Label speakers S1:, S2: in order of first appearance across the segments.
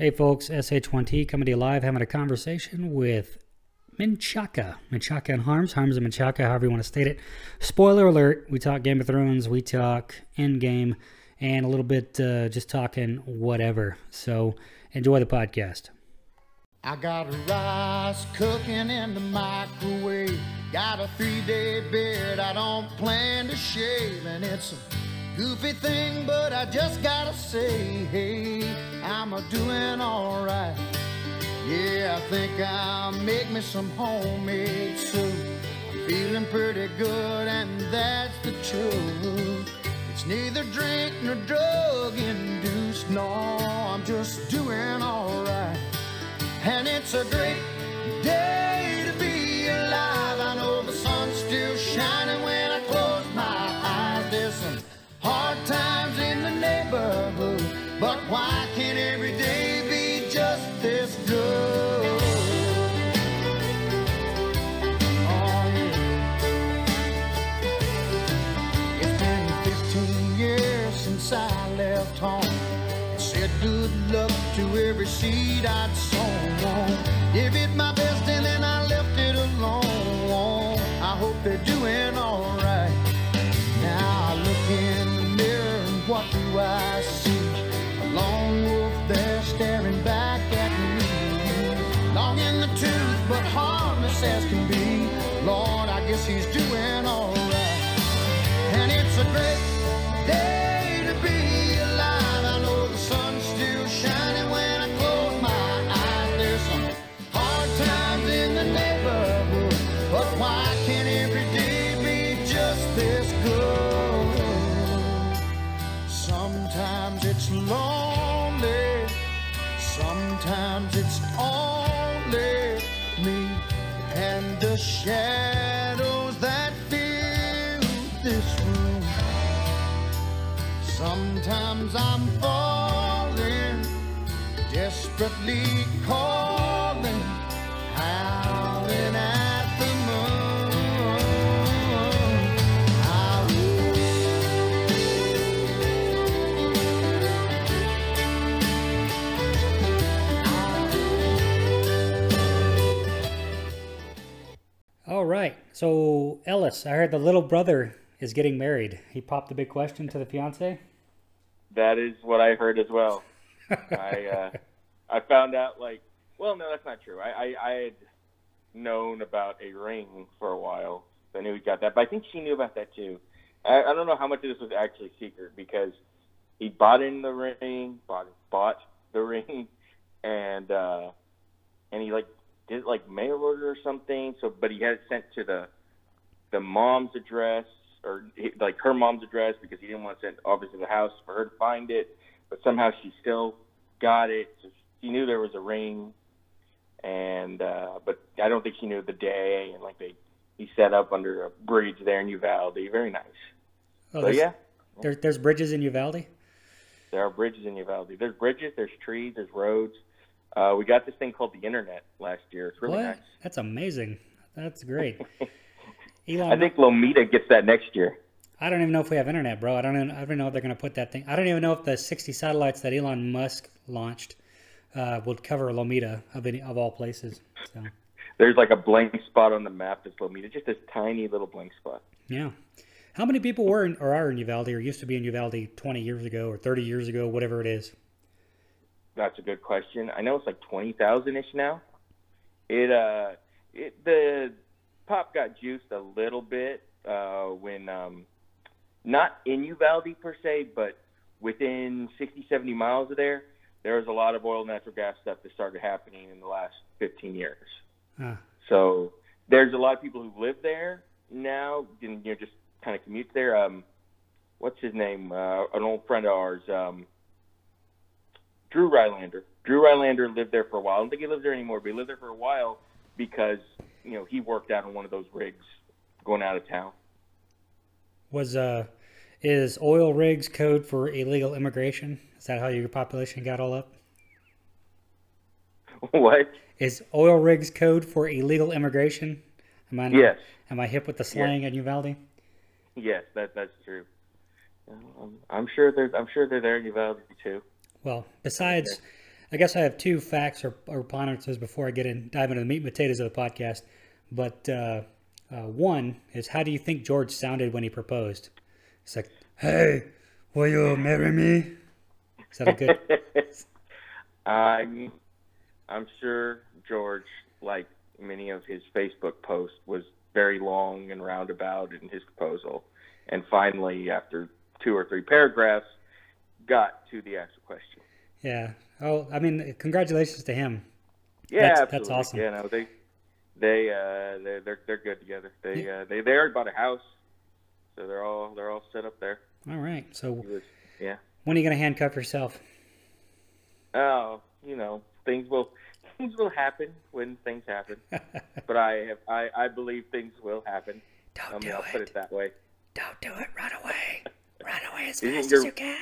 S1: Hey folks, SH1T coming to you live, having a conversation with Menchaca. Menchaca and Harms, Harms and Menchaca, however you want to state it. Spoiler alert, we talk Game of Thrones, we talk Endgame, and a little bit uh, just talking whatever. So enjoy the podcast.
S2: I got a rice cooking in the microwave. Got a three day beard I don't plan to shave, and it's a goofy thing, but I just gotta say, hey, I'm a doing alright. Yeah, I think I'll make me some homemade soup. I'm feeling pretty good, and that's the truth. It's neither drink nor drug induced, no, I'm just doing alright. And it's a great day to every seed I'd sown. Give it my best and then I left it alone. I hope they're doing alright. Now I look in the mirror and what do I see? A lone wolf there staring back at me. Long in the tooth, but harmless as can
S1: All right. So, Ellis, I heard the little brother is getting married. He popped the big question to the fiance.
S3: That is what I heard as well. I uh, I found out like, well, no, that's not true. I, I I had known about a ring for a while. I knew he got that, but I think she knew about that too. I, I don't know how much of this was actually secret because he bought in the ring, bought bought the ring, and uh, and he like did like mail order or something. So, but he had it sent to the the mom's address or like her mom's address because he didn't want to send obviously the house for her to find it. But somehow she still got it. So she knew there was a ring, and uh, but I don't think she knew the day. And like they he set up under a bridge there in Uvalde. Very nice.
S1: Oh,
S3: so
S1: there's,
S3: yeah,
S1: there, there's bridges in Uvalde.
S3: there are bridges in Uvalde. There's bridges. There's trees. There's roads. Uh, we got this thing called the internet last year. It's really
S1: what?
S3: nice.
S1: That's amazing. That's great. Elon,
S3: I think Lomita gets that next year.
S1: I don't even know if we have internet, bro. I don't even, I don't know if they're going to put that thing. I don't even know if the 60 satellites that Elon Musk launched uh, would cover Lomita of any of all places. So,
S3: There's like a blank spot on the map that's Lomita, just this tiny little blank spot.
S1: yeah. How many people were in, or are in Uvalde or used to be in Uvalde 20 years ago or 30 years ago, whatever it is?
S3: That's a good question. I know it's like twenty thousand ish now. It uh, it the pop got juiced a little bit uh, when um, not in Uvalde per se, but within 60, 70 miles of there, there was a lot of oil, natural gas stuff that started happening in the last fifteen years.
S1: Ah,
S3: So there's a lot of people who live there now, and you know, just kind of commute there. Um, what's his name? Uh, an old friend of ours, um, Drew Rylander. Drew Rylander lived there for a while. I don't think he lives there anymore, but he lived there for a while because you know he worked out on one of those rigs going out of town.
S1: was uh, is oil rigs code for illegal immigration? Is that how your population got all up?
S3: what?
S1: Is oil rigs code for illegal immigration? Am I
S3: Yes,
S1: Am I hip with the slang in Uvalde?
S3: yes, that that's true. Um, I'm sure they're I'm sure they're there in Uvalde too.
S1: Well, besides, I guess I have two facts or, or ponderances before I get in dive into the meat and potatoes of the podcast. But uh, uh, one is, how do you think George sounded when he proposed? It's like, "Hey, will you marry me?" Is that a good?
S3: I'm, I'm sure George, like many of his Facebook posts, was very long and roundabout in his proposal, and finally, after two or three paragraphs, got to the actual question.
S1: yeah. Oh, I mean, congratulations to him.
S3: Yeah,
S1: That's-
S3: absolutely.
S1: that's awesome.
S3: Yeah, no, they, they, uh, they're they're they're good together. They uh, they they already bought a house, so they're all they're all set up there.
S1: All right. So
S3: was, yeah.
S1: when are you gonna handcuff yourself?
S3: Oh, you know, things will things will happen when things happen. but I have I I believe things will happen.
S1: Don't
S3: I mean,
S1: do
S3: I'll put
S1: it.
S3: it that way.
S1: Don't do it. Run away. Run away as fast as you can.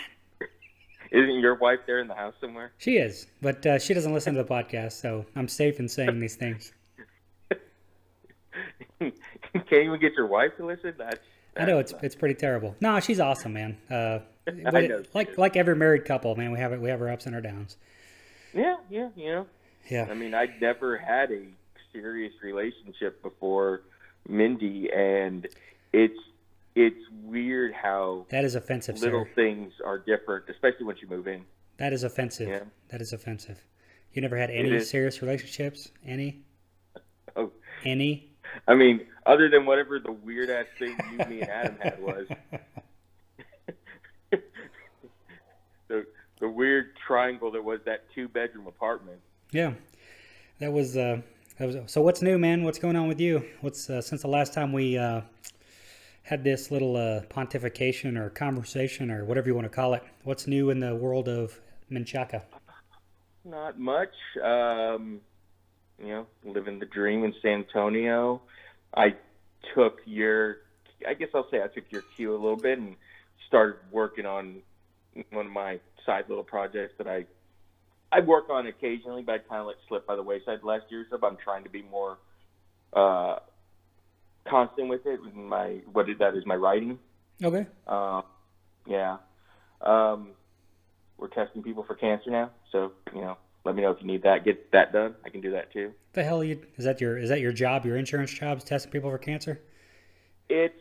S3: Isn't your wife there in the house somewhere?
S1: She is, but uh, she doesn't listen to the podcast, so I'm safe in saying these things.
S3: Can't even get your wife to listen. That's,
S1: I know it's it's pretty terrible. No, she's awesome, man. Uh,
S3: I know
S1: like
S3: is.
S1: like every married couple, man, we have it. We have our ups and our downs.
S3: yeah, yeah, you know.
S1: Yeah.
S3: I mean, I never had a serious relationship before Mindy, and it's it's weird how
S1: that is offensive,
S3: little
S1: sir.
S3: things are different, especially once you move in.
S1: That is offensive.
S3: Yeah.
S1: That is offensive. You never had any serious relationships? Any?
S3: Oh,
S1: Any?
S3: I mean, other than whatever the weird ass thing you, me, and Adam had was the the weird triangle that was that two bedroom apartment.
S1: Yeah, that was. Uh, that was. So what's new, man? What's going on with you? What's uh, since the last time we uh, had this little uh, pontification or conversation or whatever you want to call it? What's new in the world of Menchaca?
S3: Not much. Um, you know, living the dream in San Antonio. I took your, I guess I'll say I took your cue a little bit and started working on one of my side little projects that I, I work on occasionally, but I kind of let slip by the wayside last year. So I'm trying to be more, uh, constant with it. With my what is that is my writing.
S1: Okay.
S3: Uh, yeah. Um, we're testing people for cancer now, so you know, let me know if you need that. Get that done. I can do that too.
S1: The hell you is that your is that your job? Your insurance job is testing people for cancer?
S3: It's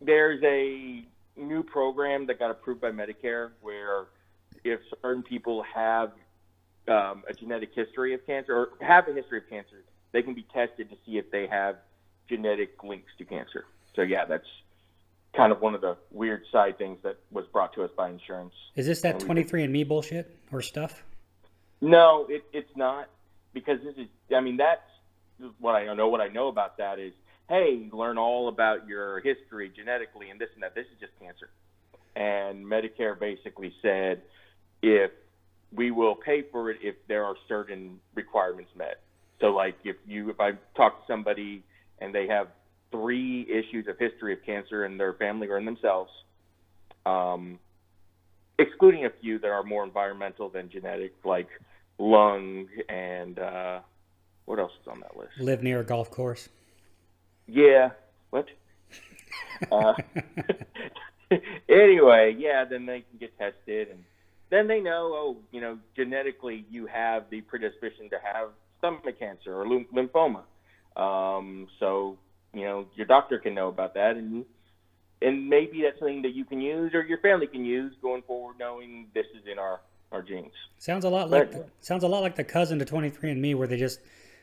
S3: there's a new program that got approved by Medicare where if certain people have um, a genetic history of cancer or have a history of cancer, they can be tested to see if they have genetic links to cancer. So yeah, that's kind of one of the weird side things that was brought to us by insurance.
S1: Is this that 23andMe bullshit or stuff?
S3: No, it, it's not because this is. I mean, that's what I know. What I know about that is, hey, learn all about your history genetically and this and that. This is just cancer, and Medicare basically said if we will pay for it if there are certain requirements met. So, like if you if I talk to somebody and they have three issues of history of cancer in their family or in themselves, um, excluding a few that are more environmental than genetic, like lung and uh, what else is on that list?
S1: Live near a golf course.
S3: Yeah, what? uh, anyway, yeah, then they can get tested, and then they know, oh, you know, genetically you have the predisposition to have stomach cancer or lym- lymphoma. Um, so you know, your doctor can know about that, and and maybe that's something that you can use or your family can use going forward, knowing this is in our our genes.
S1: Sounds a lot like
S3: Right.
S1: sounds a lot like the cousin to 23andMe where they just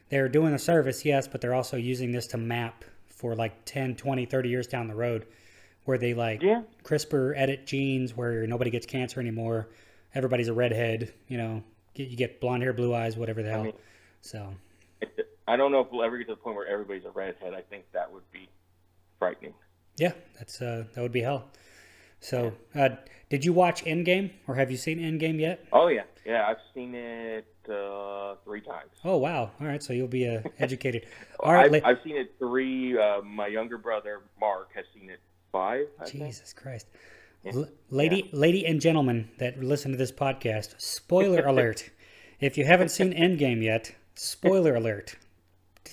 S1: they're doing a service, yes, but they're also using this to map for like 10, 20, 30 years down the road where they like
S3: Yeah.
S1: CRISPR edit genes where nobody gets cancer anymore. Everybody's a redhead, you know, get- you get blonde hair, blue eyes, whatever the hell.
S3: mean-
S1: so,
S3: It- I don't know if we'll ever get to the point where everybody's a redhead. I think that would be frightening.
S1: yeah, that's uh that would be hell. So, uh did you watch Endgame or have you seen Endgame yet?
S3: Oh yeah, yeah. I've seen it uh, three times.
S1: Oh, wow. All right, so you'll be uh, educated. All right,
S3: I've, I've seen it three. Uh, my younger brother Mark has seen it five. I think.
S1: Jesus Christ. L- lady, lady and gentlemen that listen to this podcast, spoiler alert. If you haven't seen Endgame yet, spoiler alert.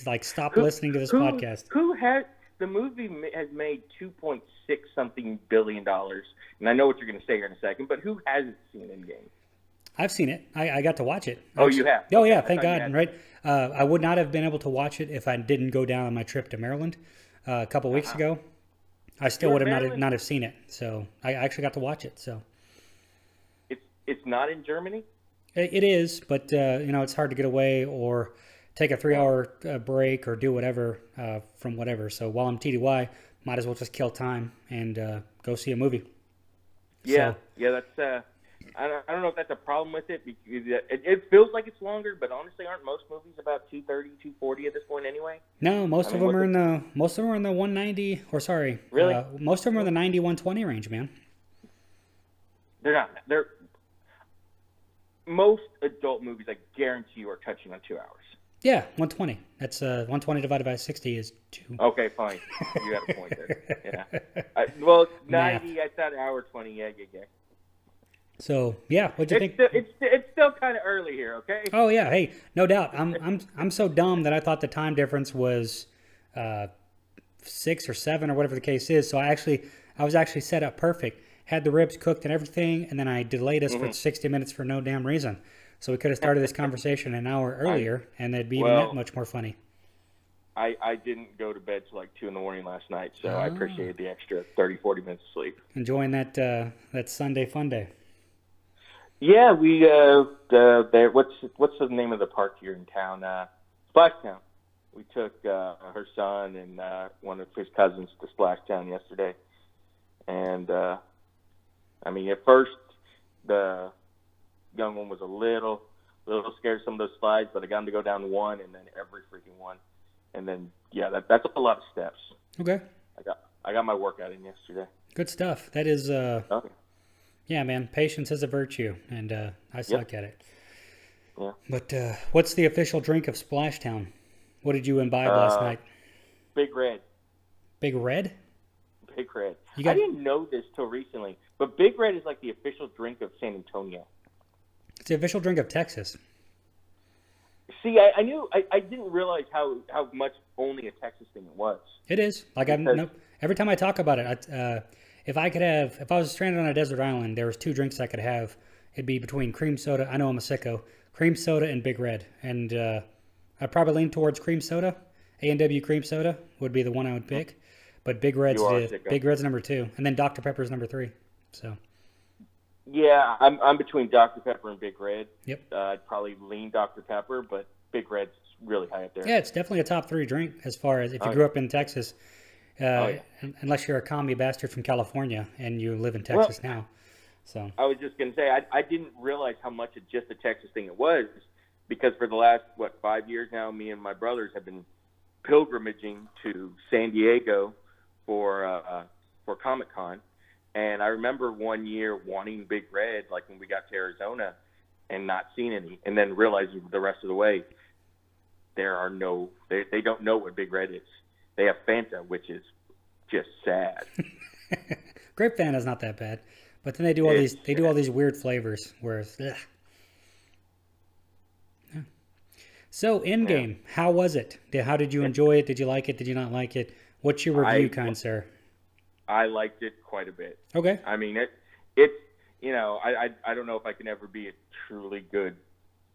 S1: Like, stop listening to this
S3: who,
S1: podcast.
S3: Who has the movie has made two point six something billion dollars, and I know what you're going to say here in a second, but who hasn't seen Endgame?
S1: I've seen it. I, I got to watch it.
S3: Oh, you have?
S1: Oh yeah, thank God. Right. Uh, I would not have been able to watch it if I didn't go down on my trip to Maryland uh, a couple weeks ago. I still
S3: You
S1: would have not not have seen it. So I actually got to watch it. So
S3: It's it's not in Germany.
S1: it, it is, but uh, you know, it's hard to get away or take a three hour uh, break or do whatever uh, from whatever. So while I'm TDY, might as well just kill time and uh, go see a movie.
S3: Yeah,
S1: So-
S3: yeah, that's. Uh, I don't, I don't know if that's a problem with it because it, it feels like it's longer, but honestly, aren't most movies about 230, 240 at this point anyway?
S1: No, most
S3: I
S1: of
S3: mean,
S1: them are in the most of them are in the 190 or sorry,
S3: Really?
S1: uh, most of them are in the 90 120 range, man.
S3: They're not. They're most adult movies. I guarantee you are touching on two hours.
S1: Yeah, 120. That's uh 120 divided by 60 is two.
S3: Okay, fine. You got a point there. Yeah. I, well,
S1: Math.
S3: 90. I thought hour 20. Yeah, yeah, yeah.
S1: So yeah, what'd you
S3: It's
S1: think?
S3: still, it's it's still kind of early here. Okay.
S1: Oh yeah, hey, no doubt. I'm I'm I'm so dumb that I thought the time difference was uh, six or seven or whatever the case is. So I actually I was actually set up perfect. Had the ribs cooked and everything, and then I delayed us
S3: Mm-hmm.
S1: for 60 minutes for no damn reason. So we could have started this conversation an hour earlier, and it'd be even
S3: Well-
S1: that much more funny.
S3: I, I didn't go to bed till like 2 in the morning last night, so I
S1: Ah.
S3: appreciated the extra 30, 40 minutes of sleep.
S1: Enjoying that uh, that Sunday fun day.
S3: Yeah, we, uh, the, there, what's, what's the name of the park here in town? Uh, Splashtown. We took, uh, her son and, uh, one of his cousins to Splashtown yesterday. And, uh, I mean, at first, the young one was a little, little scared of some of those slides, but I got him to go down one and then every freaking one. And then, yeah, that, that's a lot of steps.
S1: Okay,
S3: I got, I got my workout in yesterday.
S1: good stuff. That is, uh,
S3: Okay.
S1: yeah, man. Patience is a virtue, and uh, I suck at it.
S3: Yeah.
S1: But uh, what's the official drink of Splashtown? What did you imbibe last
S3: Uh,
S1: night?
S3: Big Red.
S1: Big Red?
S3: Big Red.
S1: You got-
S3: I didn't know this till recently, but Big Red is like the official drink of San Antonio.
S1: It's the official drink of Texas.
S3: See, I, I knew I, I didn't realize how how much only a Texas thing it was.
S1: It is. Like I
S3: Because-
S1: nope. every time I talk about it, I, uh, if I could have, if I was stranded on a desert island, there was two drinks I could have. It'd be between cream soda. I know I'm a sicko. Cream soda and Big Red, and uh, I'd probably lean towards cream soda. A and W cream soda would be the one I would pick, but Big Red's
S3: You are a
S1: the. Big Red's number two, and then Dr Pepper's number three. So
S3: Yeah, I'm I'm between Dr Pepper and Big Red.
S1: Yep.
S3: Uh, I'd probably lean Dr Pepper, but Big Red's really high up there.
S1: yeah, it's definitely a top three drink as far as if you
S3: Oh,
S1: grew
S3: yeah.
S1: up in Texas. Uh,
S3: Oh, yeah.
S1: Unless you're a commie bastard from California and you live in Texas now. So
S3: I was just gonna say I I didn't realize how much of just a Texas thing it was, because for the last what five years now, me and my brothers have been pilgrimaging to San Diego for uh, for Comic Con, and I remember one year wanting Big Red, like when we got to Arizona, and not seeing any, and then realizing the rest of the way there are no they they don't know what Big Red is. They have Fanta, which is just sad.
S1: Grape Fanta is not that bad, but then they do all
S3: It's-
S1: these they do all these weird flavors. Where ugh. Yeah. So Endgame, how was it? How did you enjoy it? Did you like it? Did you not like it? What's your review,
S3: I-
S1: kind sir?
S3: I liked it quite a bit.
S1: Okay.
S3: I mean, it it's you know I, I I don't know if I can ever be a truly good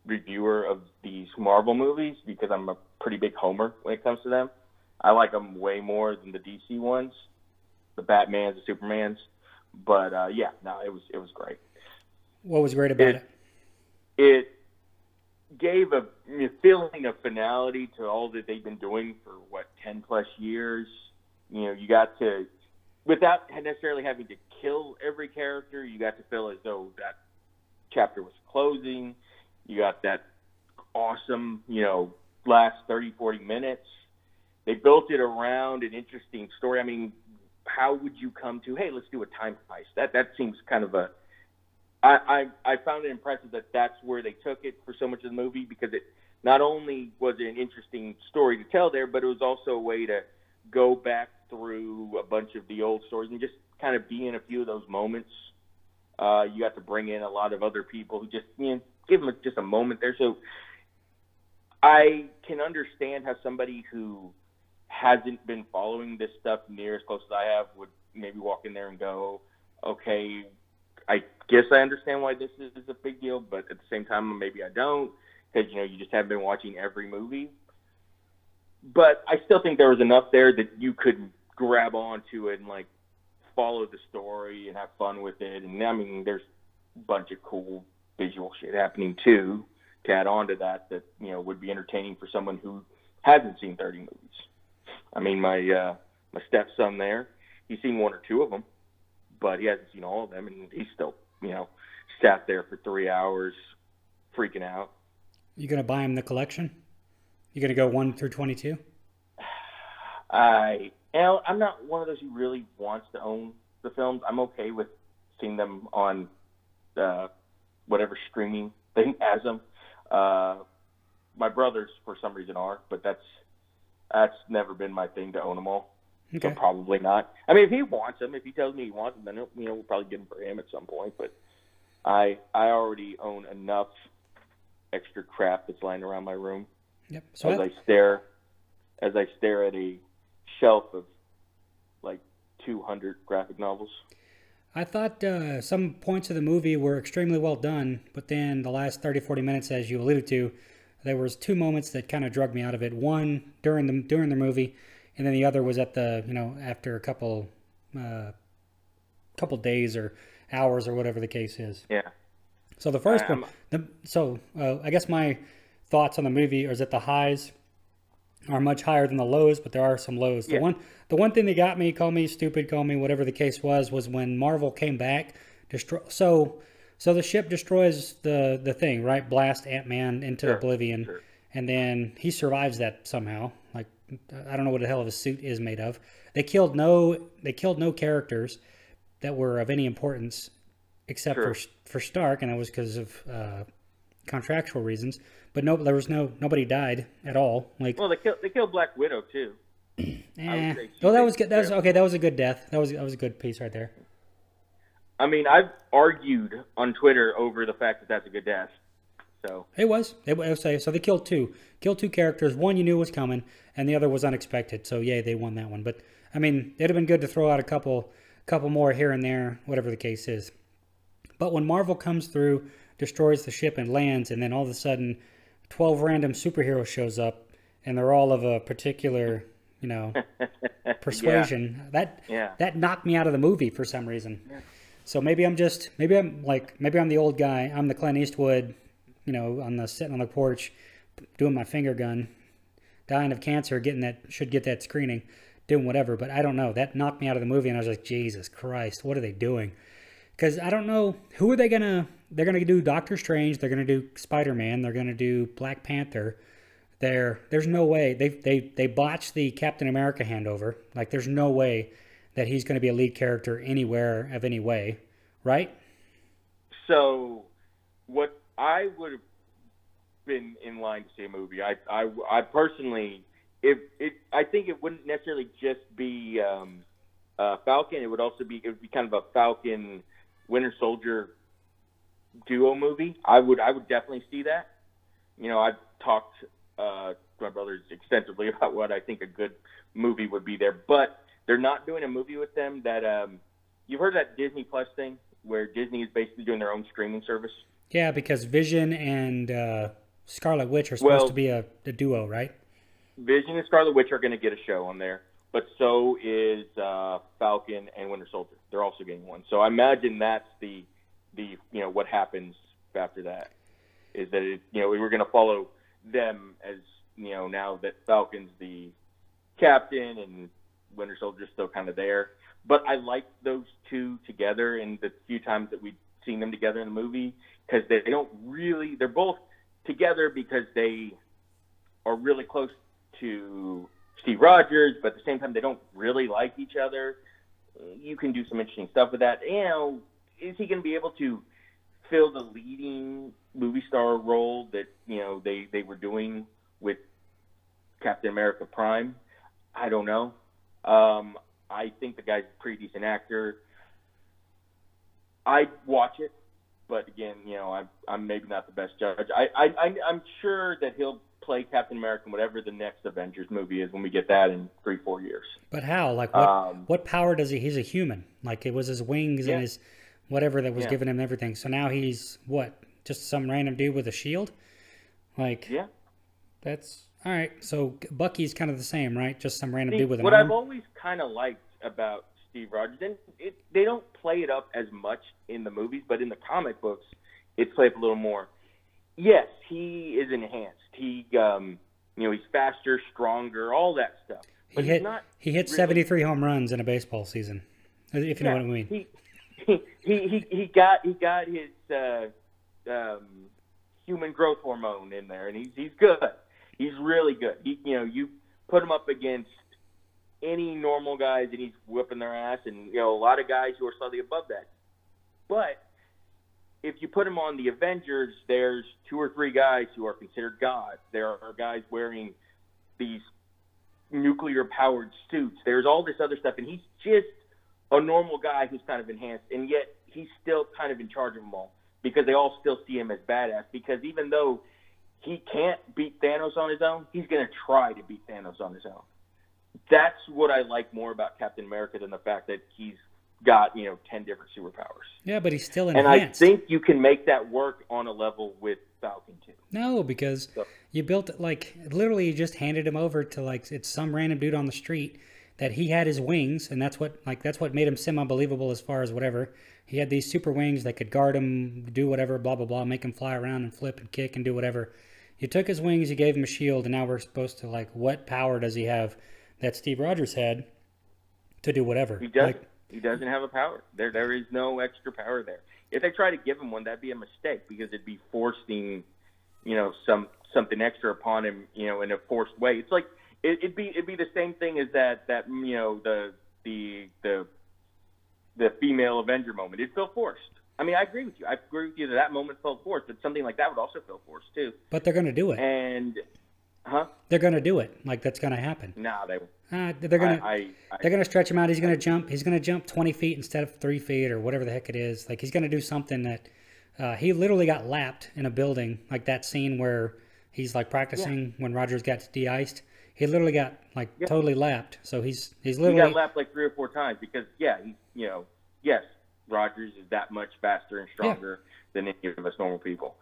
S3: reviewer of these Marvel movies because I'm a pretty big homer when it comes to them. I like them way more than the DC ones, the Batman's, the Supermans. But uh, yeah, no, it was it was great.
S1: What was great about
S3: It-
S1: it?
S3: It gave a feeling of finality to all that they've been doing for what ten plus years. You know, you got to without necessarily having to kill every character, you got to feel as though that chapter was closing. You got that awesome, you know, last 30, 40 minutes. They built it around an interesting story. I mean, how would you come to, hey, let's do a time heist? That that seems kind of a I, I I found it impressive that that's where they took it for so much of the movie because it not only was it an interesting story to tell there, but it was also a way to go back through a bunch of the old stories and just kind of be in a few of those moments. Uh, you got to bring in a lot of other people who just you know give them just a moment there. So I can understand how somebody who hasn't been following this stuff near as close as I have would maybe walk in there and go, okay, I guess I understand why this is, a big deal, but at the same time, maybe I don't because you know you just haven't been watching every movie. But I still think there was enough there that you could grab onto it and like follow the story and have fun with it. And I mean, there's a bunch of cool visual shit happening too to add on to that that you know would be entertaining for someone who hasn't seen 30 movies. I mean, my uh, my stepson there, he's seen one or two of them, but he hasn't seen all of them, and he's still you know sat there for three hours freaking out.
S1: You gonna buy him the collection? You gonna go one through twenty-two?
S3: I and I'm not one of those who really wants to own the films. I'm okay with seeing them on uh, whatever streaming thing has them. Uh, my brothers, for some reason, are, but that's that's never been my thing to own them all.
S1: Okay.
S3: So probably not. I mean, if he wants them, if he tells me he wants them, then you know we'll probably get them for him at some point. But I I already own enough extra crap that's lying around my room
S1: Yep. So
S3: as
S1: I,
S3: I stare as I stare at a shelf of like 200 graphic novels.
S1: I thought uh, some points of the movie were extremely well done, but then the last 30, 40 minutes, as you alluded to, there was two moments that kind of drug me out of it. One during the during the movie, and then the other was at the you know after a couple uh, couple days or hours or whatever the case is.
S3: Yeah.
S1: So the first
S3: Um,
S1: one, the, so uh, I guess my thoughts on the movie is that the highs are much higher than the lows, but there are some lows. The
S3: Yeah.
S1: one, the one thing that got me, call me stupid, call me whatever the case was, was when Marvel came back. Destroy. So, so the ship destroys the the thing, right? Blast Ant Man into
S3: Sure,
S1: oblivion,
S3: sure.
S1: and then he survives that somehow. Like I don't know what the hell of his suit is made of. They killed no, they killed no characters that were of any importance except
S3: Sure.
S1: for for Stark, and that was because of uh, contractual reasons. But no, there was no nobody died at all. Like,
S3: Well, they killed they killed Black Widow too.
S1: eh. oh, that was good. That was okay. That was a good death. That was that was a good piece right there.
S3: I mean, I've argued on Twitter over the fact that that's a good death. So
S1: It was. It was so they killed two, killed two characters. One you knew was coming, and the other was unexpected. So yay, they won that one. But I mean, it'd have been good to throw out a couple, couple more here and there, whatever the case is. But when Marvel comes through, destroys the ship and lands, and then all of a sudden, twelve random superheroes shows up, and they're all of a particular, you know, persuasion. That
S3: Yeah.
S1: that knocked me out of the movie for some reason. So maybe I'm just maybe I'm like maybe I'm the old guy. I'm the Clint Eastwood, you know, on the sitting on the porch, doing my finger gun, dying of cancer, getting that should get that screening, doing whatever. But I don't know. That knocked me out of the movie, and I was like, Jesus Christ, what are they doing? Because I don't know who are they gonna. They're gonna do Doctor Strange. They're gonna do Spider Man. They're gonna do Black Panther. There, there's no way they they they botched the Captain America handover. Like, there's no way that he's going to be a lead character anywhere of any way, right?
S3: so what I would have been in line to see a movie. I I, I personally, if it, I think it wouldn't necessarily just be um, uh, Falcon. It would also be it would be kind of a Falcon Winter Soldier duo movie. I would I would definitely see that. You know, I've talked uh, to my brothers extensively about what I think a good movie would be there, but they're not doing a movie with them. That um, you've heard that Disney Plus thing where Disney is basically doing their own streaming service.
S1: Yeah, because Vision and uh, Scarlet Witch are supposed
S3: Well-
S1: to be a, a duo, right?
S3: Vision and Scarlet Witch are going to get a show on there, but so is uh, Falcon and Winter Soldier. They're also getting one. So I imagine that's the the you know what happens after that is that it, you know we were going to follow them as you know now that Falcon's the captain and Winter Soldier's still kind of there. But I like those two together in the few times that we've seen them together in the movie because they, they don't really they're both together because they are really close to Steve Rogers, but at the same time they don't really like each other. You can do some interesting stuff with that. You know, is he going to be able to fill the leading movie star role that you know they they were doing with Captain America Prime? I don't know. Um, I think the guy's a pretty decent actor. I'd watch it, but again, you know, I'm I'm maybe not the best judge. I I I- I'm sure that he'll play Captain America in whatever the next Avengers movie is when we get that in three four years.
S1: But how? Like, what
S3: Um,
S1: what power does he? He's a human. Like, it was his wings
S3: Yeah.
S1: and his whatever that was
S3: Yeah.
S1: giving him everything. So now he's what? Just some random dude with a shield? Like
S3: Yeah.
S1: that's all right. So Bucky's kind of the same, right? Just some random
S3: See,
S1: dude with an
S3: what
S1: arm.
S3: I've always kind of liked about Steve Rogers, and it, they don't play it up as much in the movies, but in the comic books, it's played up a little more. Yes, he is enhanced. He, um, you know, he's faster, stronger, all that stuff. But
S1: he
S3: he's
S1: hit
S3: not
S1: he hit
S3: really-
S1: 73 home runs in a baseball season. If you know what I mean.
S3: He, he he he he got he got his uh, um, human growth hormone in there, and he's he's good. He's really good. He you know you put him up against any normal guys, and he's whipping their ass, and you know a lot of guys who are slightly above that. But if you put him on the Avengers, there's two or three guys who are considered gods. There are guys wearing these nuclear powered suits. There's all this other stuff, and he's just a normal guy who's kind of enhanced, and yet he's still kind of in charge of them all because they all still see him as badass. Because even though he can't beat Thanos on his own, he's going to try to beat Thanos on his own. That's what I like more about Captain America than the fact that he's got you know ten different superpowers.
S1: Yeah, but he's still enhanced.
S3: And I think you can make that work on a level with Falcon too.
S1: No, because
S3: So-
S1: you built like literally you just handed him over to like it's some random dude on the street that he had his wings and that's what like that's what made him semi believable as far as whatever. He had these super wings that could guard him, do whatever, blah blah blah, make him fly around and flip and kick and do whatever. You took his wings, you gave him a shield, and now we're supposed to like what power does he have that Steve Rogers had to do whatever?
S3: He doesn't.
S1: Like,
S3: he doesn't have a power. There, there is no extra power there. If they try to give him one, that'd be a mistake because it'd be forcing, you know, some something extra upon him, you know, in a forced way. It's like it, it'd be it'd be the same thing as that that you know the the the the female Avenger moment. It'd feel forced. I mean, I agree with you. I agree with you that that moment felt forced, but something like that would also feel forced too.
S1: but they're gonna do it.
S3: And, huh?
S1: They're gonna do it. Like that's gonna happen.
S3: Nah, they.
S1: Uh, they're gonna.
S3: I, I, I
S1: They're gonna stretch him out. He's gonna jump. He's gonna jump 20 feet instead of three feet or whatever the heck it is. Like he's gonna do something that uh, he literally got lapped in a building, like that scene where he's like practicing when Rogers got de-iced. He literally got like totally lapped. So he's he's
S3: he
S1: literally
S3: got lapped like three or four times because yeah, he, you know, yes, Rogers is that much faster and stronger than any of us normal people.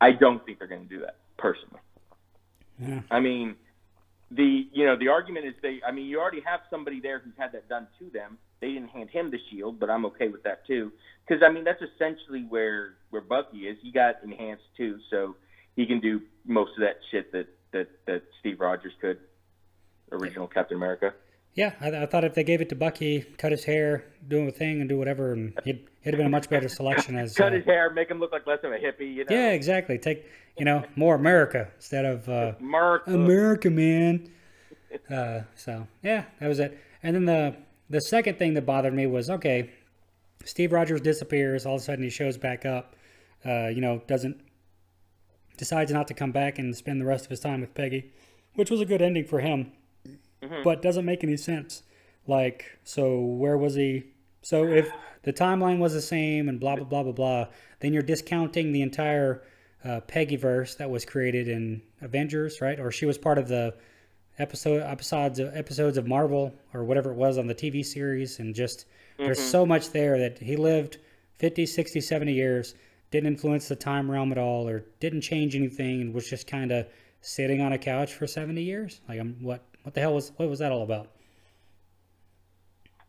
S3: I don't think they're going to do that personally.
S1: Yeah.
S3: I mean, the you know the argument is they. I mean, you already have somebody there who's had that done to them. They didn't hand him the shield, but I'm okay with that too. Because I mean, that's essentially where where Bucky is. He got enhanced too, so he can do most of that shit that that that Steve Rogers could. Original Captain America.
S1: yeah. I, I thought if they gave it to Bucky, cut his hair, do a thing, and do whatever, and he'd, it'd have been a much better selection as.
S3: Cut
S1: uh,
S3: his hair, make him look like less of a hippie. You know.
S1: yeah, exactly. Take you know more America instead of. Uh,
S3: Mark.
S1: America, man. Uh, so yeah, that was it. And then the the second thing that bothered me was okay, Steve Rogers disappears. All of a sudden, he shows back up. Uh, you know, doesn't decides not to come back and spend the rest of his time with Peggy, which was a good ending for him, but doesn't make any sense. Like, so where was he? So if the timeline was the same and blah blah blah blah blah, then you're discounting the entire uh, Peggyverse that was created in Avengers, right? Or she was part of the episode episodes of episodes of Marvel or whatever it was on the TV series, and just there's so much there that he lived 50, 60, 70 years, didn't influence the time realm at all, or didn't change anything, and was just kind of sitting on a couch for 70 years. Like, I'm what what the hell was what was that all about?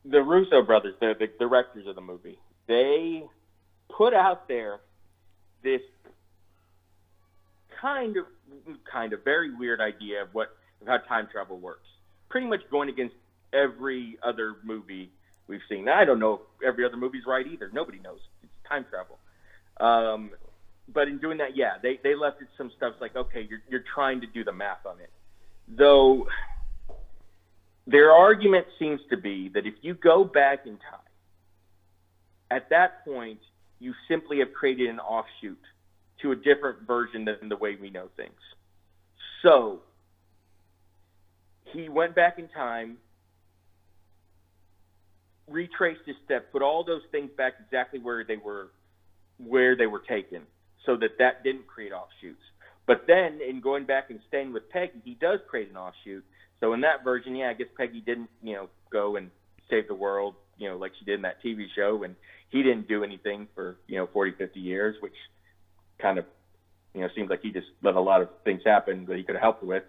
S3: the Russo brothers, the, the directors of the movie, they put out there this kind of kind of very weird idea of what of how time travel works. Pretty much going against every other movie we've seen. I don't know if every other movie's right either. Nobody knows. It's time travel. Um, but in doing that, yeah, they, they left it some stuff like, okay, you're, you're trying to do the math on it. Though their argument seems to be that if you go back in time, at that point, you simply have created an offshoot to a different version than the way we know things. So, he went back in time, retraced his steps, put all those things back exactly where they were, where they were taken, so that that didn't create offshoots. But then, in going back and staying with Peggy, he does create an offshoot. So in that version, yeah, I guess Peggy didn't, you know, go and save the world. you know, like she did in that TV show, and he didn't do anything for you know 40, 50 years, which kind of you know seems like he just let a lot of things happen that he could have helped with.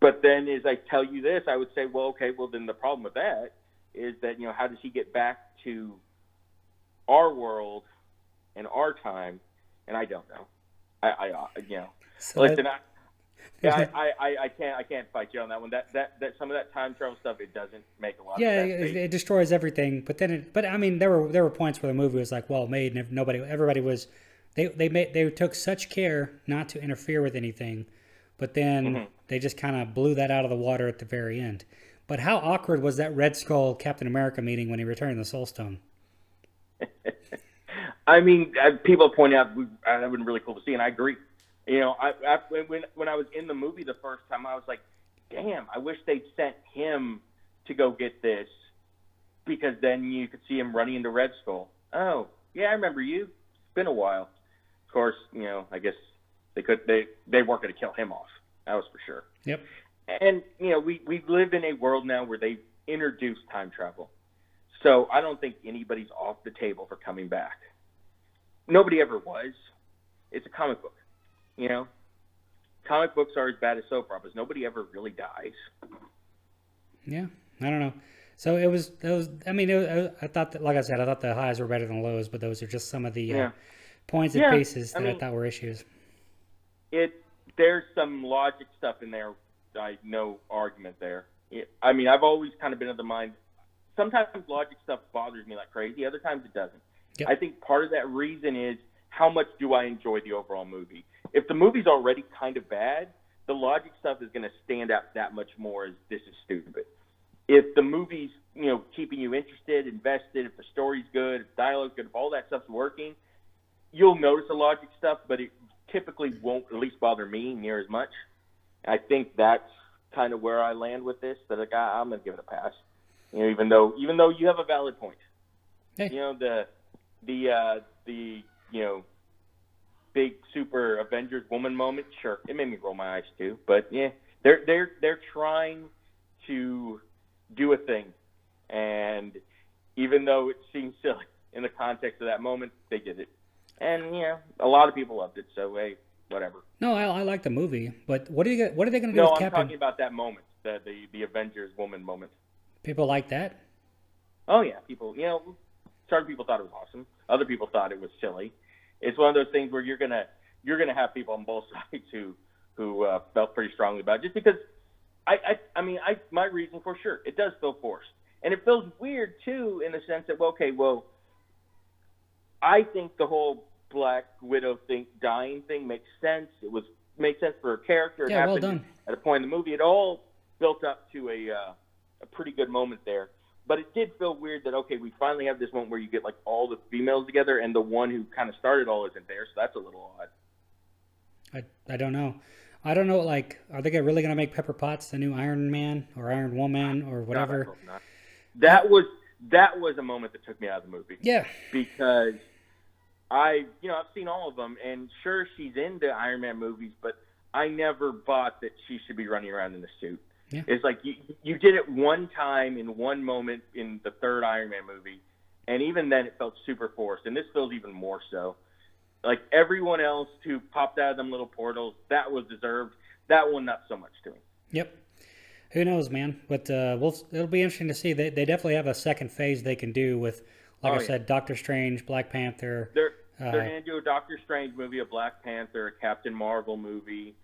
S3: But then, as I tell you this, I would say, well, okay, well then the problem with that is that you know how does he get back to our world and our time? And I don't know. I, I uh, you know,
S1: So
S3: listen, I, yeah, I, I, I can't I can't fight you on that one. That that that some of that time travel stuff it doesn't make a lot
S1: yeah,
S3: of sense.
S1: it, it destroys everything. But then, it, but I mean, there were there were points where the movie was like well made, and nobody, everybody was, they they made they took such care not to interfere with anything, but then
S3: Mm-hmm.
S1: they just kind of blew that out of the water at the very end. But how awkward was that Red Skull Captain America meeting when he returned the Soul Stone?
S3: I mean, uh, people point out we- uh, that would been really cool to see, and I agree. You know, I, I when when I was in the movie the first time, I was like, "Damn, I wish they'd sent him to go get this, because then you could see him running into Red Skull." Oh, yeah, I remember you. It's been a while. Of course, you know, I guess they could they they weren't going to kill him off. That was for sure.
S1: Yep.
S3: And you know, we we live in a world now where they introduced time travel, so I don't think anybody's off the table for coming back. Nobody ever was. It's a comic book, you know. Comic books are as bad as soap operas. Nobody ever really dies.
S1: Yeah, I don't know. So it was, it was. I mean, it was, I thought that, like I said, I thought the highs were better than lows, but those are just some of the uh, points and
S3: Yeah,
S1: pieces that I,
S3: mean-
S1: thought were issues.
S3: It there's some logic stuff in there. I no argument there. It, I mean, I've always kind of been of the mind. Sometimes logic stuff bothers me like crazy. Other times it doesn't.
S1: Yep.
S3: I think part of that reason is how much do I enjoy the overall movie. If the movie's already kind of bad, the logic stuff is going to stand out that much more as this is stupid. If the movie's you know keeping you interested, invested, if the story's good, if dialogue's good, if all that stuff's working, you'll notice the logic stuff, but it typically won't at least bother me near as much. I think that's kind of where I land with this. That like, I, I'm gonna give it a pass. You know, even though even though you have a valid point.
S1: Hey.
S3: You know the the uh, the you know big super Avengers woman moment. Sure, it made me roll my eyes too. But yeah, they're they're they're trying to do a thing, and even though it seems silly in the context of that moment, they did it. And you know, a lot of people loved it. So hey, whatever.
S1: No, I, I like the movie, but what are you? What are they going to do
S3: No,
S1: with
S3: I'm
S1: Captain?
S3: talking about that moment, the the the Avengers woman moment.
S1: People like that.
S3: Oh yeah, people. You know, certain people thought it was awesome. Other people thought it was silly. It's one of those things where you're gonna you're gonna have people on both sides who who uh, felt pretty strongly about it. Just because I I I mean I my reason for sure it does feel forced and it feels weird too in the sense that well okay well I think the whole Black Widow thing dying thing makes sense. It was makes sense for her character. It
S1: Yeah, well done.
S3: at a point in the movie. It all built up to a uh, a pretty good moment there. But it did feel weird that okay, we finally have this moment where you get like all the females together, and the one who kind of started all isn't there, so that's a little odd.
S1: I, I don't know. I don't know. Like, are they really going to make Pepper Potts the new Iron Man or Iron Woman or whatever?
S3: not. That was that was a moment that took me out of the movie
S1: Yeah,
S3: because I, you know, I've seen all of them, and sure, she's into Iron Man movies, but I never bought that she should be running around in a suit.
S1: Yeah.
S3: It's like you you did it one time in one moment in the third Iron Man movie, and even then it felt super forced, and this feels even more so. Like everyone else who popped out of them little portals, that was deserved. That one, not so much to me.
S1: Yep. Who knows, man? But uh, we'll, it'll be interesting to see. They, they definitely have a second phase they can do with, like
S3: Oh,
S1: I
S3: yeah.
S1: said, Doctor Strange, Black Panther.
S3: They're
S1: Uh,
S3: they're gonna do a Doctor Strange movie, a Black Panther, a Captain Marvel movie.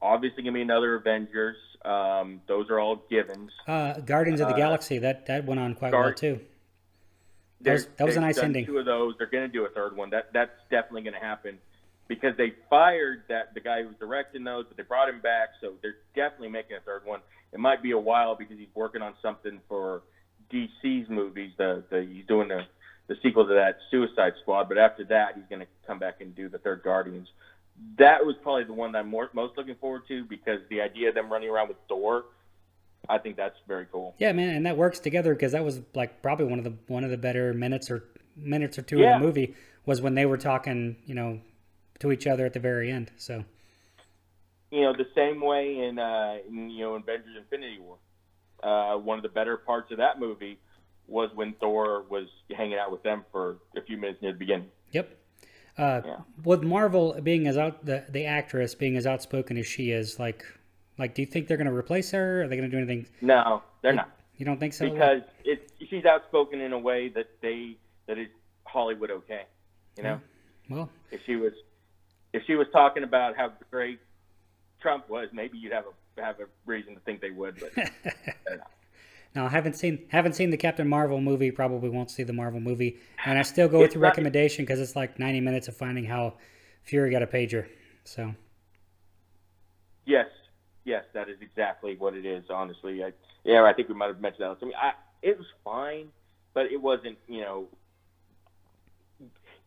S3: Obviously, gonna be another Avengers. Um, those are all givens.
S1: Uh, Guardians of the
S3: Uh,
S1: Galaxy. That that went on quite well too. That was- that was a nice ending.
S3: Two of those. They're gonna do a third one. That that's definitely gonna happen because they fired that the guy who was directing those, but they brought him back. So they're definitely making a third one. It might be a while because he's working on something for DC's movies. The the he's doing the the sequel to that Suicide Squad. But after that, he's gonna come back and do the third Guardians. That was probably the one that I'm more, most looking forward to because the idea of them running around with Thor, I think that's very cool.
S1: Yeah, man, and that works together because that was like probably one of the one of the better minutes or minutes or two
S3: Yeah.
S1: of the movie was when they were talking, you know, to each other at the very end. So
S3: you know, the same way in, uh, in you know, Avengers Infinity War. Uh, one of the better parts of that movie was when Thor was hanging out with them for a few minutes near the beginning.
S1: Yep. Uh,
S3: Yeah.
S1: With Marvel being as out the the actress being as outspoken as she is, like, like, do you think they're going to replace her? Are they going to do anything?
S3: No, they're not
S1: You don't think so?
S3: because it she's outspoken in a way that they that is Hollywood okay. You know,
S1: well,
S3: if she was if she was talking about how great Trump was, maybe you'd have a have a reason to think they would. But they're not.
S1: no, I haven't seen haven't seen the Captain Marvel movie. Probably won't see the Marvel movie, and I still go with
S3: It's
S1: your recommendation because it's like ninety minutes of finding how Fury got a pager. So
S3: Yes, yes, that is exactly what it is. Honestly, I, yeah, I think we might have mentioned that. I mean, I, it was fine, but it wasn't. You know,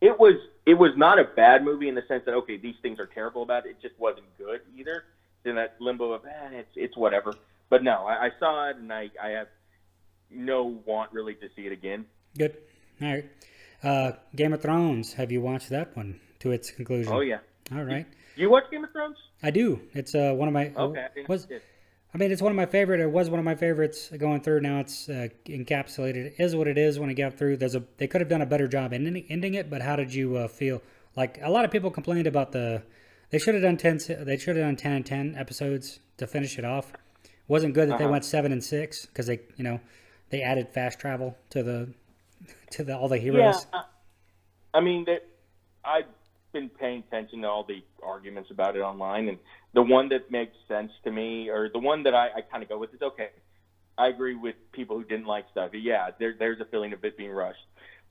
S3: it was it was not a bad movie in the sense that okay, these things are terrible about it. It just wasn't good either. In that limbo of eh, it's it's whatever. But no, I, I saw it and I I have no want really to see it again.
S1: good. All right. Uh, Game of Thrones. Have you watched that one to its conclusion?
S3: Oh yeah,
S1: All right.
S3: you watch Game of Thrones?
S1: I do. It's uh, one of my
S3: Okay, I
S1: was. I mean, it's one of my favorite. It was one of my favorites going through. Now it's uh, encapsulated. It is what it is. When it got through, there's a they could have done a better job ending, ending it. But how did you uh, feel? Like a lot of people complained about the. They should have done ten. They should have done ten and ten episodes to finish it off. It wasn't good that they
S3: Uh-huh.
S1: went seven and six because they, you know, they added fast travel to the to the all the heroes.
S3: Yeah, I mean, that I've been paying attention to all the arguments about it online, and the one that makes sense to me, or the one that I, I kind of go with, is okay. I agree with people who didn't like stuff. Yeah, there, there's a feeling of it being rushed.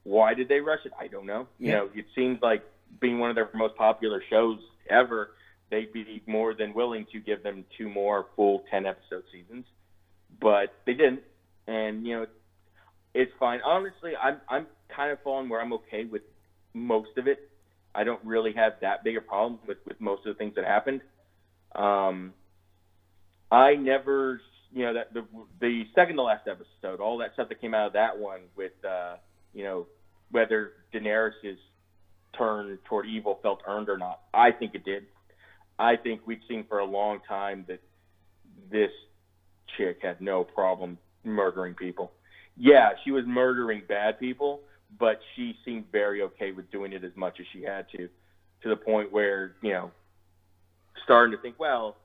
S3: Why did they rush it? I don't know. You
S1: Yeah.
S3: know, it seems like being one of their most popular shows ever, they'd be more than willing to give them two more full ten episode seasons, but they didn't. And you know, it's fine. Honestly, I'm I'm kind of falling where I'm okay with most of it. I don't really have that big a problem with with most of the things that happened. Um, I never, you know, that the the second to last episode, all that stuff that came out of that one with, uh, you know, whether Daenerys's turn toward evil felt earned or not. I think it did. I think we've seen for a long time that this chick had no problem murdering people. Yeah, she was murdering bad people, but she seemed very okay with doing it as much as she had to, to the point where, you know, starting to think, well,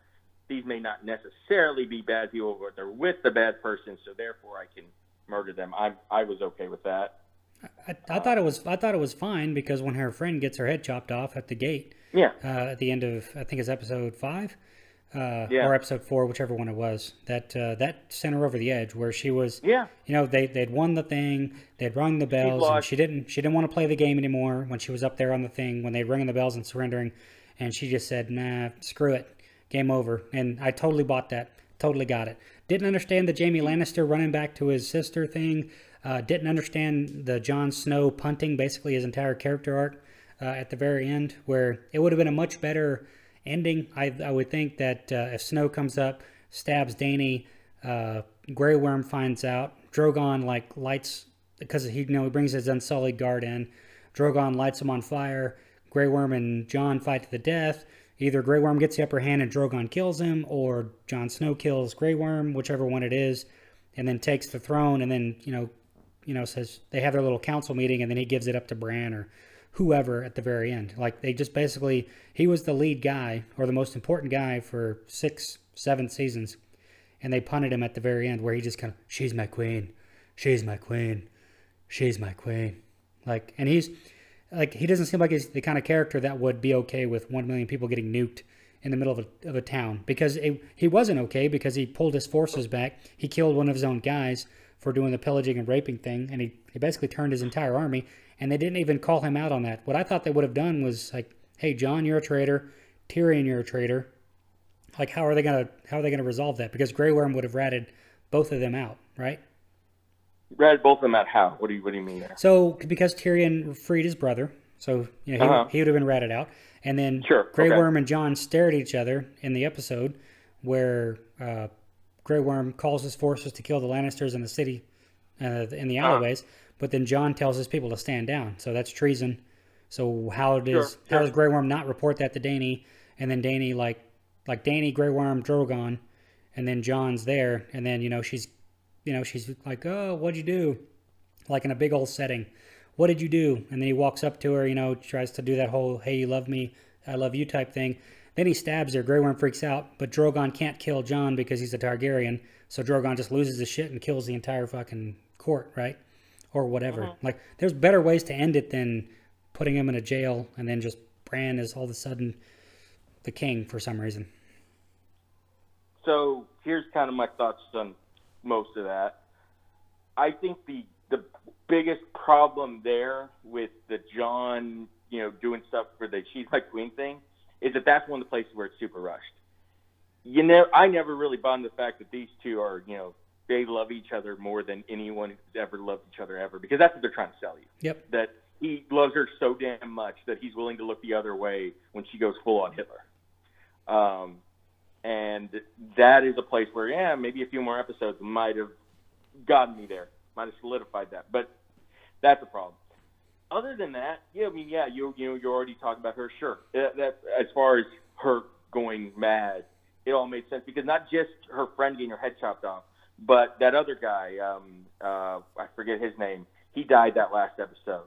S3: these may not necessarily be bad people, but they're with the bad person, so therefore I can murder them. I I was okay with that.
S1: I, I thought it was I thought it was fine because when her friend gets her head chopped off at the gate,
S3: Yeah,
S1: uh, at the end of I think it's episode five, uh,
S3: Yeah.
S1: or episode four, whichever one it was. That uh, that sent her over the edge where she was.
S3: yeah,
S1: You know, they they'd won the thing, they'd rung the bells, and she didn't she didn't want to play the game anymore when she was up there on the thing when they ringing the bells and surrendering, and she just said, "Nah, screw it, game over." And I totally bought that, totally got it. Didn't understand the Jaime Lannister running back to his sister thing. Uh, didn't understand the Jon Snow punting basically his entire character arc uh, at the very end, where it would have been a much better ending. I, I would think that uh, if Snow comes up, stabs Dany, uh, Grey Worm finds out, Drogon like lights because he you know he brings his Unsullied guard in. Drogon lights him on fire. Grey Worm and Jon fight to the death. Either Grey Worm gets the upper hand and Drogon kills him, or Jon Snow kills Grey Worm, whichever one it is, and then takes the throne. And then you know, you know, says they have their little council meeting, and then he gives it up to Bran or whoever at the very end. Like they just basically he was the lead guy or the most important guy for six, seven seasons, and they punted him at the very end where he just kind of she's my queen, she's my queen, she's my queen, like and he's like he doesn't seem like he's the kind of character that would be okay with one million people getting nuked in the middle of a, of a town because it, he wasn't okay because he pulled his forces back. He killed one of his own guys for doing the pillaging and raping thing, and he, he basically turned his entire army. And they didn't even call him out on that. What I thought they would have done was like, "Hey, Jon, you're a traitor. Tyrion, you're a traitor. Like, how are they gonna how are they gonna resolve that? Because Grey Worm would have ratted both of them out, right?
S3: read both of them out. How? What do you What do you mean there?
S1: So because Tyrion freed his brother, so you know, he,
S3: Uh-huh.
S1: he would have been ratted out. And then
S3: Sure,
S1: Grey
S3: okay.
S1: Worm and Jon stare at each other in the episode where uh, Grey Worm calls his forces to kill the Lannisters in the city, uh, in the
S3: Uh-huh.
S1: But then Jon tells his people to stand down. So that's treason. So how does
S3: Sure,
S1: how
S3: sure.
S1: does Grey Worm not report that to Dany? And then Dany like like Dany, Grey Worm, Drogon, and then Jon's there, and then you know she's you know she's like, oh, what'd you do? like in a big old setting. What did you do? And then he walks up to her, you know, tries to do that whole "Hey, you love me, I love you" type thing. Then he stabs her. Grey Worm freaks out, but Drogon can't kill Jon because he's a Targaryen. So Drogon just loses his shit and kills the entire fucking court, right? Or whatever.
S3: Uh-huh.
S1: Like, there's better ways to end it than putting him in a jail and then just Bran is all of a sudden the king for some reason.
S3: So here's kind of my thoughts on most of that. I think the the biggest problem there with the Jon, you know, doing stuff for the she's like queen thing is that that's one of the places where it's super rushed. You know, I never really bought into the fact that these two are, you know, they love each other more than anyone who's ever loved each other ever because that's what they're trying to sell you.
S1: Yep.
S3: That he loves her so damn much that he's willing to look the other way when she goes full on Hitler. Um, and that is a place where, yeah, maybe a few more episodes might have gotten me there, might have solidified that. But that's a problem. Other than that, yeah, I mean, yeah, you you know, you already talked about her. Sure, that, that as far as her going mad, it all made sense because not just her friend getting her head chopped off, but that other guy, um, uh, I forget his name, he died that last episode,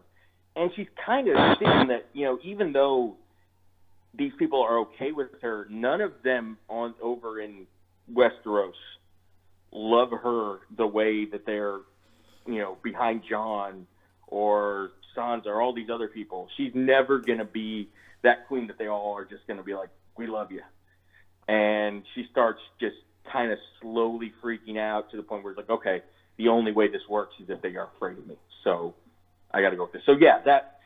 S3: and she's kind of seeing that you know, even though these people are okay with her, none of them on over in Westeros love her the way that they're, you know, behind Jon or Sansa or all these other people. She's never going to be that queen that they all are just going to be like, we love you. And she starts just kind of slowly freaking out to the point where it's like, okay, the only way this works is if they are afraid of me. So I got to go with this. So yeah, that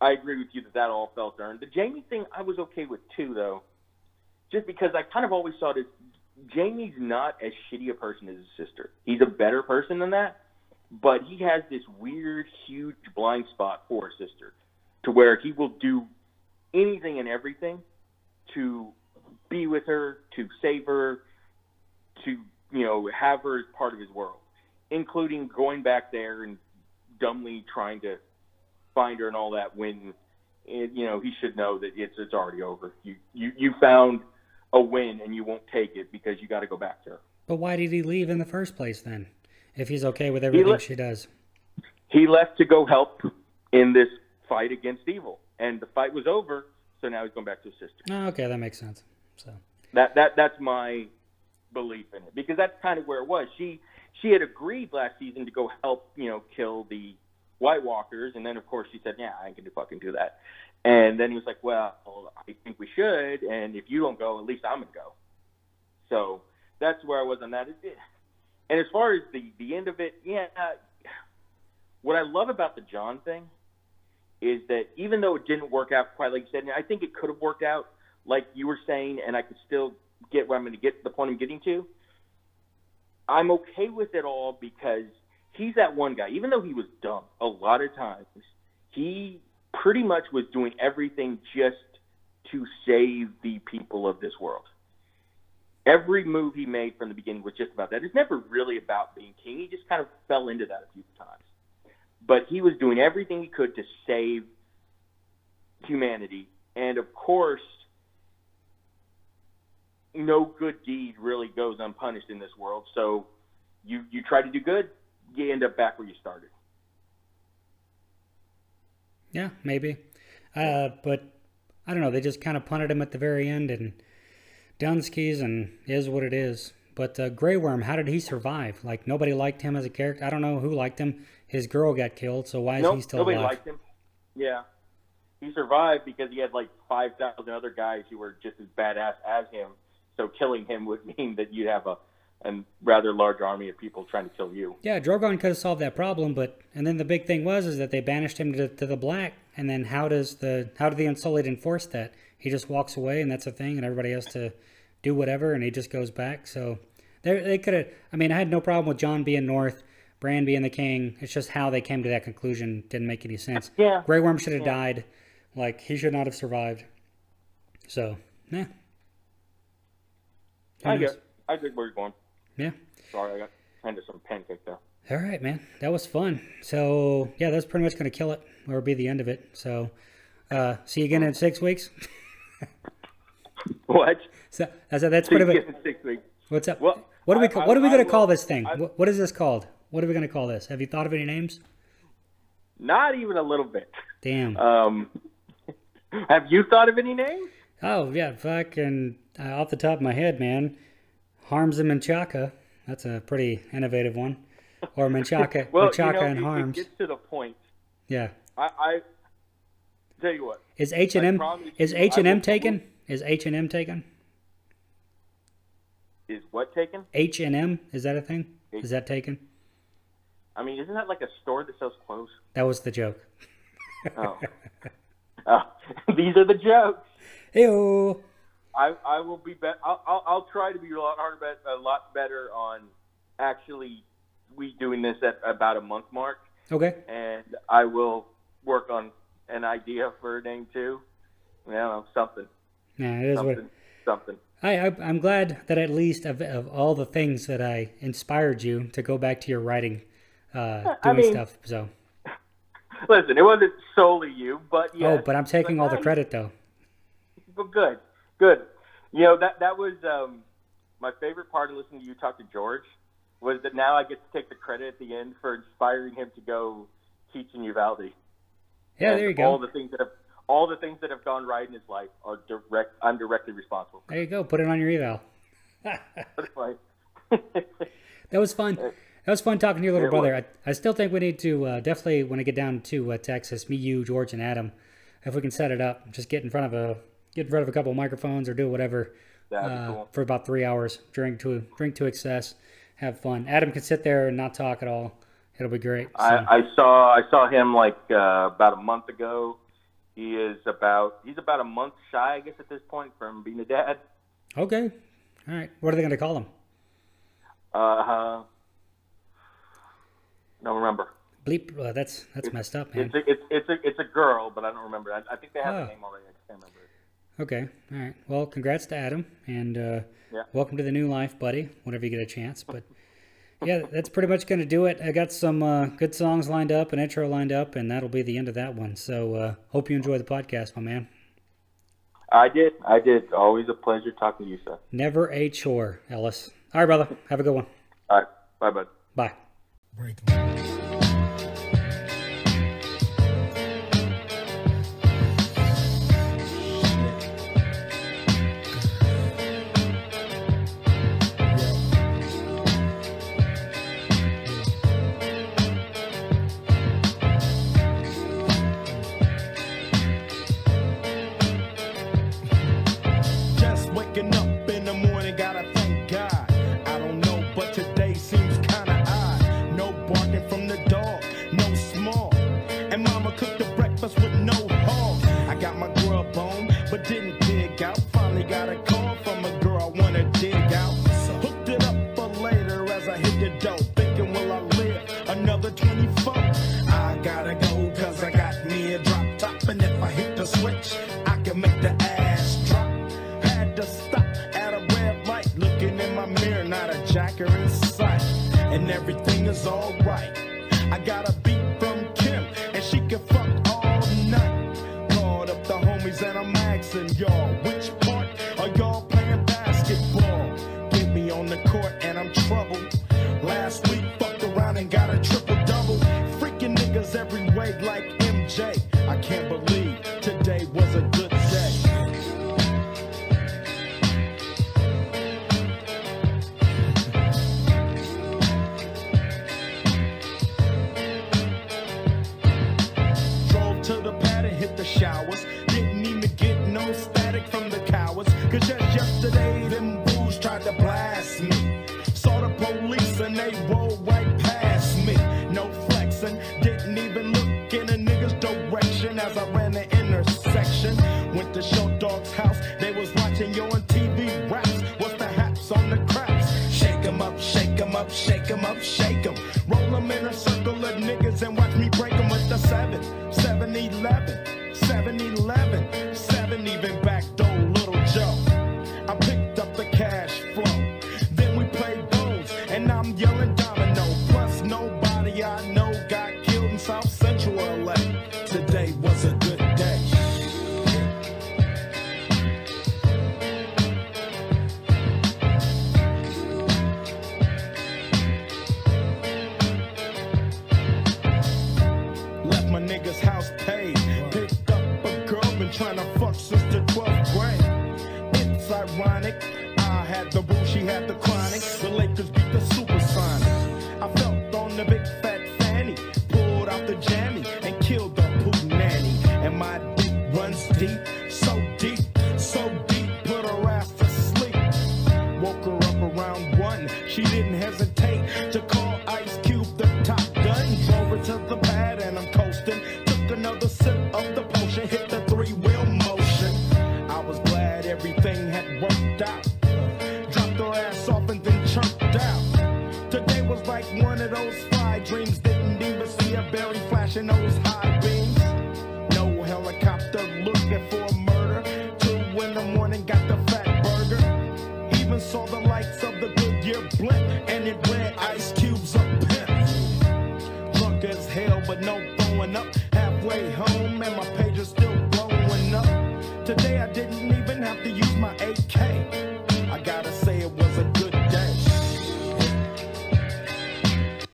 S3: I agree with you that that all felt earned. The Jaime thing I was okay with too, though, just because I kind of always saw it as Jaime's not as shitty a person as his sister. He's a better person than that, but he has this weird, huge blind spot for his sister, to where he will do anything and everything to be with her, to save her, to you know have her as part of his world, including going back there and dumbly trying to find her and all that when it, you know he should know that it's it's already over. You you you found a win and you won't take it because you got to go back to her.
S1: But why did he leave in the first place then? If he's okay with everything
S3: le-
S1: she does.
S3: He left to go help in this fight against evil, and the fight was over. So now he's going back to his sister.
S1: Oh, okay, that makes sense. So
S3: That that that's my belief in it because that's kind of where it was. She she had agreed last season to go help you know kill the White Walkers, and then of course she said, "Yeah, I ain't gonna fucking do that." And then he was like, "Well, I think we should, and if you don't go, at least I'm gonna go." So that's where I was on that. And as far as the the end of it, yeah, uh, what I love about the Jon thing is that even though it didn't work out quite like you said, I think it could have worked out like you were saying, and I could still get where I'm going to get the point I'm getting to. I'm okay with it all because he's that one guy. Even though he was dumb a lot of times, he pretty much was doing everything just to save the people of this world. Every move he made from the beginning was just about that. It's never really about being king. He just kind of fell into that a few times. But he was doing everything he could to save humanity. And of course, no good deed really goes unpunished in this world. So you you try to do good, you end up back where you started.
S1: yeah, maybe. Uh, but I don't know. They just kind of punted him at the very end, and Dunskies, and is what it is. But uh, Grey Worm, how did he survive? Like nobody liked him as a character. I don't know who liked him. His girl got killed, so why is
S3: Nope,
S1: he still
S3: nobody
S1: alive?
S3: liked him. Yeah, he survived because he had like five thousand other guys who were just as badass as him. So killing him would mean that you'd have a a rather large army of people trying to kill you.
S1: Yeah, Drogon could have solved that problem, but and then the big thing was is that they banished him to, to the black, and then how does the how do the Unsullied enforce that? He just walks away, and that's a thing, and everybody has to do whatever, and he just goes back. So they they could have. I mean, I had no problem with Jon being North, Bran being the king. It's just how they came to that conclusion didn't make any sense.
S3: Yeah.
S1: Grey Worm should have died. Like he should not have survived. So, yeah. Who
S3: I
S1: knows?
S3: get, I get where you're going.
S1: Yeah.
S3: Sorry, I got kind of some pancake there.
S1: All right, man. That was fun. So yeah, that's pretty much going to kill it, or be the end of it. So uh, see you again in six weeks.
S3: What?
S1: So I said that's
S3: See
S1: pretty
S3: you
S1: much.
S3: in six weeks.
S1: What's up?
S3: Well,
S1: what are we
S3: I-
S1: what are we going to call this thing?
S3: I-
S1: What- what is this called? What are we going to call this? Have you thought of any names?
S3: Not even a little bit.
S1: Damn.
S3: Um, have you thought of any names?
S1: Oh yeah, fucking uh, off the top of my head, man. Harms and Menchaca. That's a pretty innovative one. Or Menchaca,
S3: Well,
S1: Menchaca
S3: you know,
S1: and
S3: it, it
S1: Harms.
S3: gets to the point.
S1: Yeah.
S3: I, I tell you what.
S1: Is H and M is H and M taken? Is H and M taken?
S3: Is what taken?
S1: H and M is that a thing? Is that taken?
S3: I mean, isn't that like a store that sells clothes?
S1: That was the joke.
S3: Oh, these are the jokes.
S1: Ew.
S3: I, I will be bet. I'll, I'll, I'll try to be a lot harder, bet, a lot better on actually we doing this at about a month mark,
S1: Okay.
S3: and I will work on an idea for a name too. You know, something,
S1: Yeah, it is what.
S3: something, something.
S1: I, I I'm glad that at least of, of all the things that I inspired you to go back to your writing, uh,
S3: I
S1: doing
S3: mean-
S1: stuff. So.
S3: Listen, it wasn't solely you, but yeah.
S1: oh, but I'm taking all the credit though.
S3: But good, good. You know that that was um, my favorite part of listening to you talk to George was that now I get to take the credit at the end for inspiring him to go teach in Uvalde.
S1: Yeah,
S3: And
S1: there you
S3: All
S1: go.
S3: the things that have all the things that have gone right in his life are direct. I'm directly responsible. for.
S1: There you go. Put it on your eval. That was fun. That was fun talking to your little
S3: It
S1: brother. I, I still think we need to uh, definitely when I get down to uh, Texas, me, you, George, and Adam, if we can set it up, just get in front of a get in front of a couple of microphones or do whatever uh,
S3: cool.
S1: for about three hours. Drink to drink to excess, have fun. Adam can sit there and not talk at all. It'll be great. So,
S3: I, I saw I saw him like uh, about a month ago. He is about he's about a month shy, I guess, at this point from being a dad.
S1: okay, all right. What are they going to call him?
S3: Uh, don't remember.
S1: Bleep. Uh, that's that's messed up, man.
S3: It's a, it's it's a it's a girl, but I don't remember. I, I think they have
S1: Oh.
S3: a name already. I can't remember.
S1: Okay. All right. Well, congrats to Adam, and uh,
S3: Yeah.
S1: welcome to the new life, buddy. Whenever you get a chance, but yeah, that's pretty much going to do it. I got some uh, good songs lined up, an intro lined up, and that'll be the end of that one. So uh, hope you enjoy the podcast, my man.
S3: I did. I did. Always a pleasure talking to you, sir.
S1: Never a chore, Ellis. All right, brother. Have a good one.
S3: All right. Bye, bud.
S1: Bye.
S4: Break everything is alright. I got a beat from Kim, and she can fuck all night. Called up the homies, and I'm asking y'all,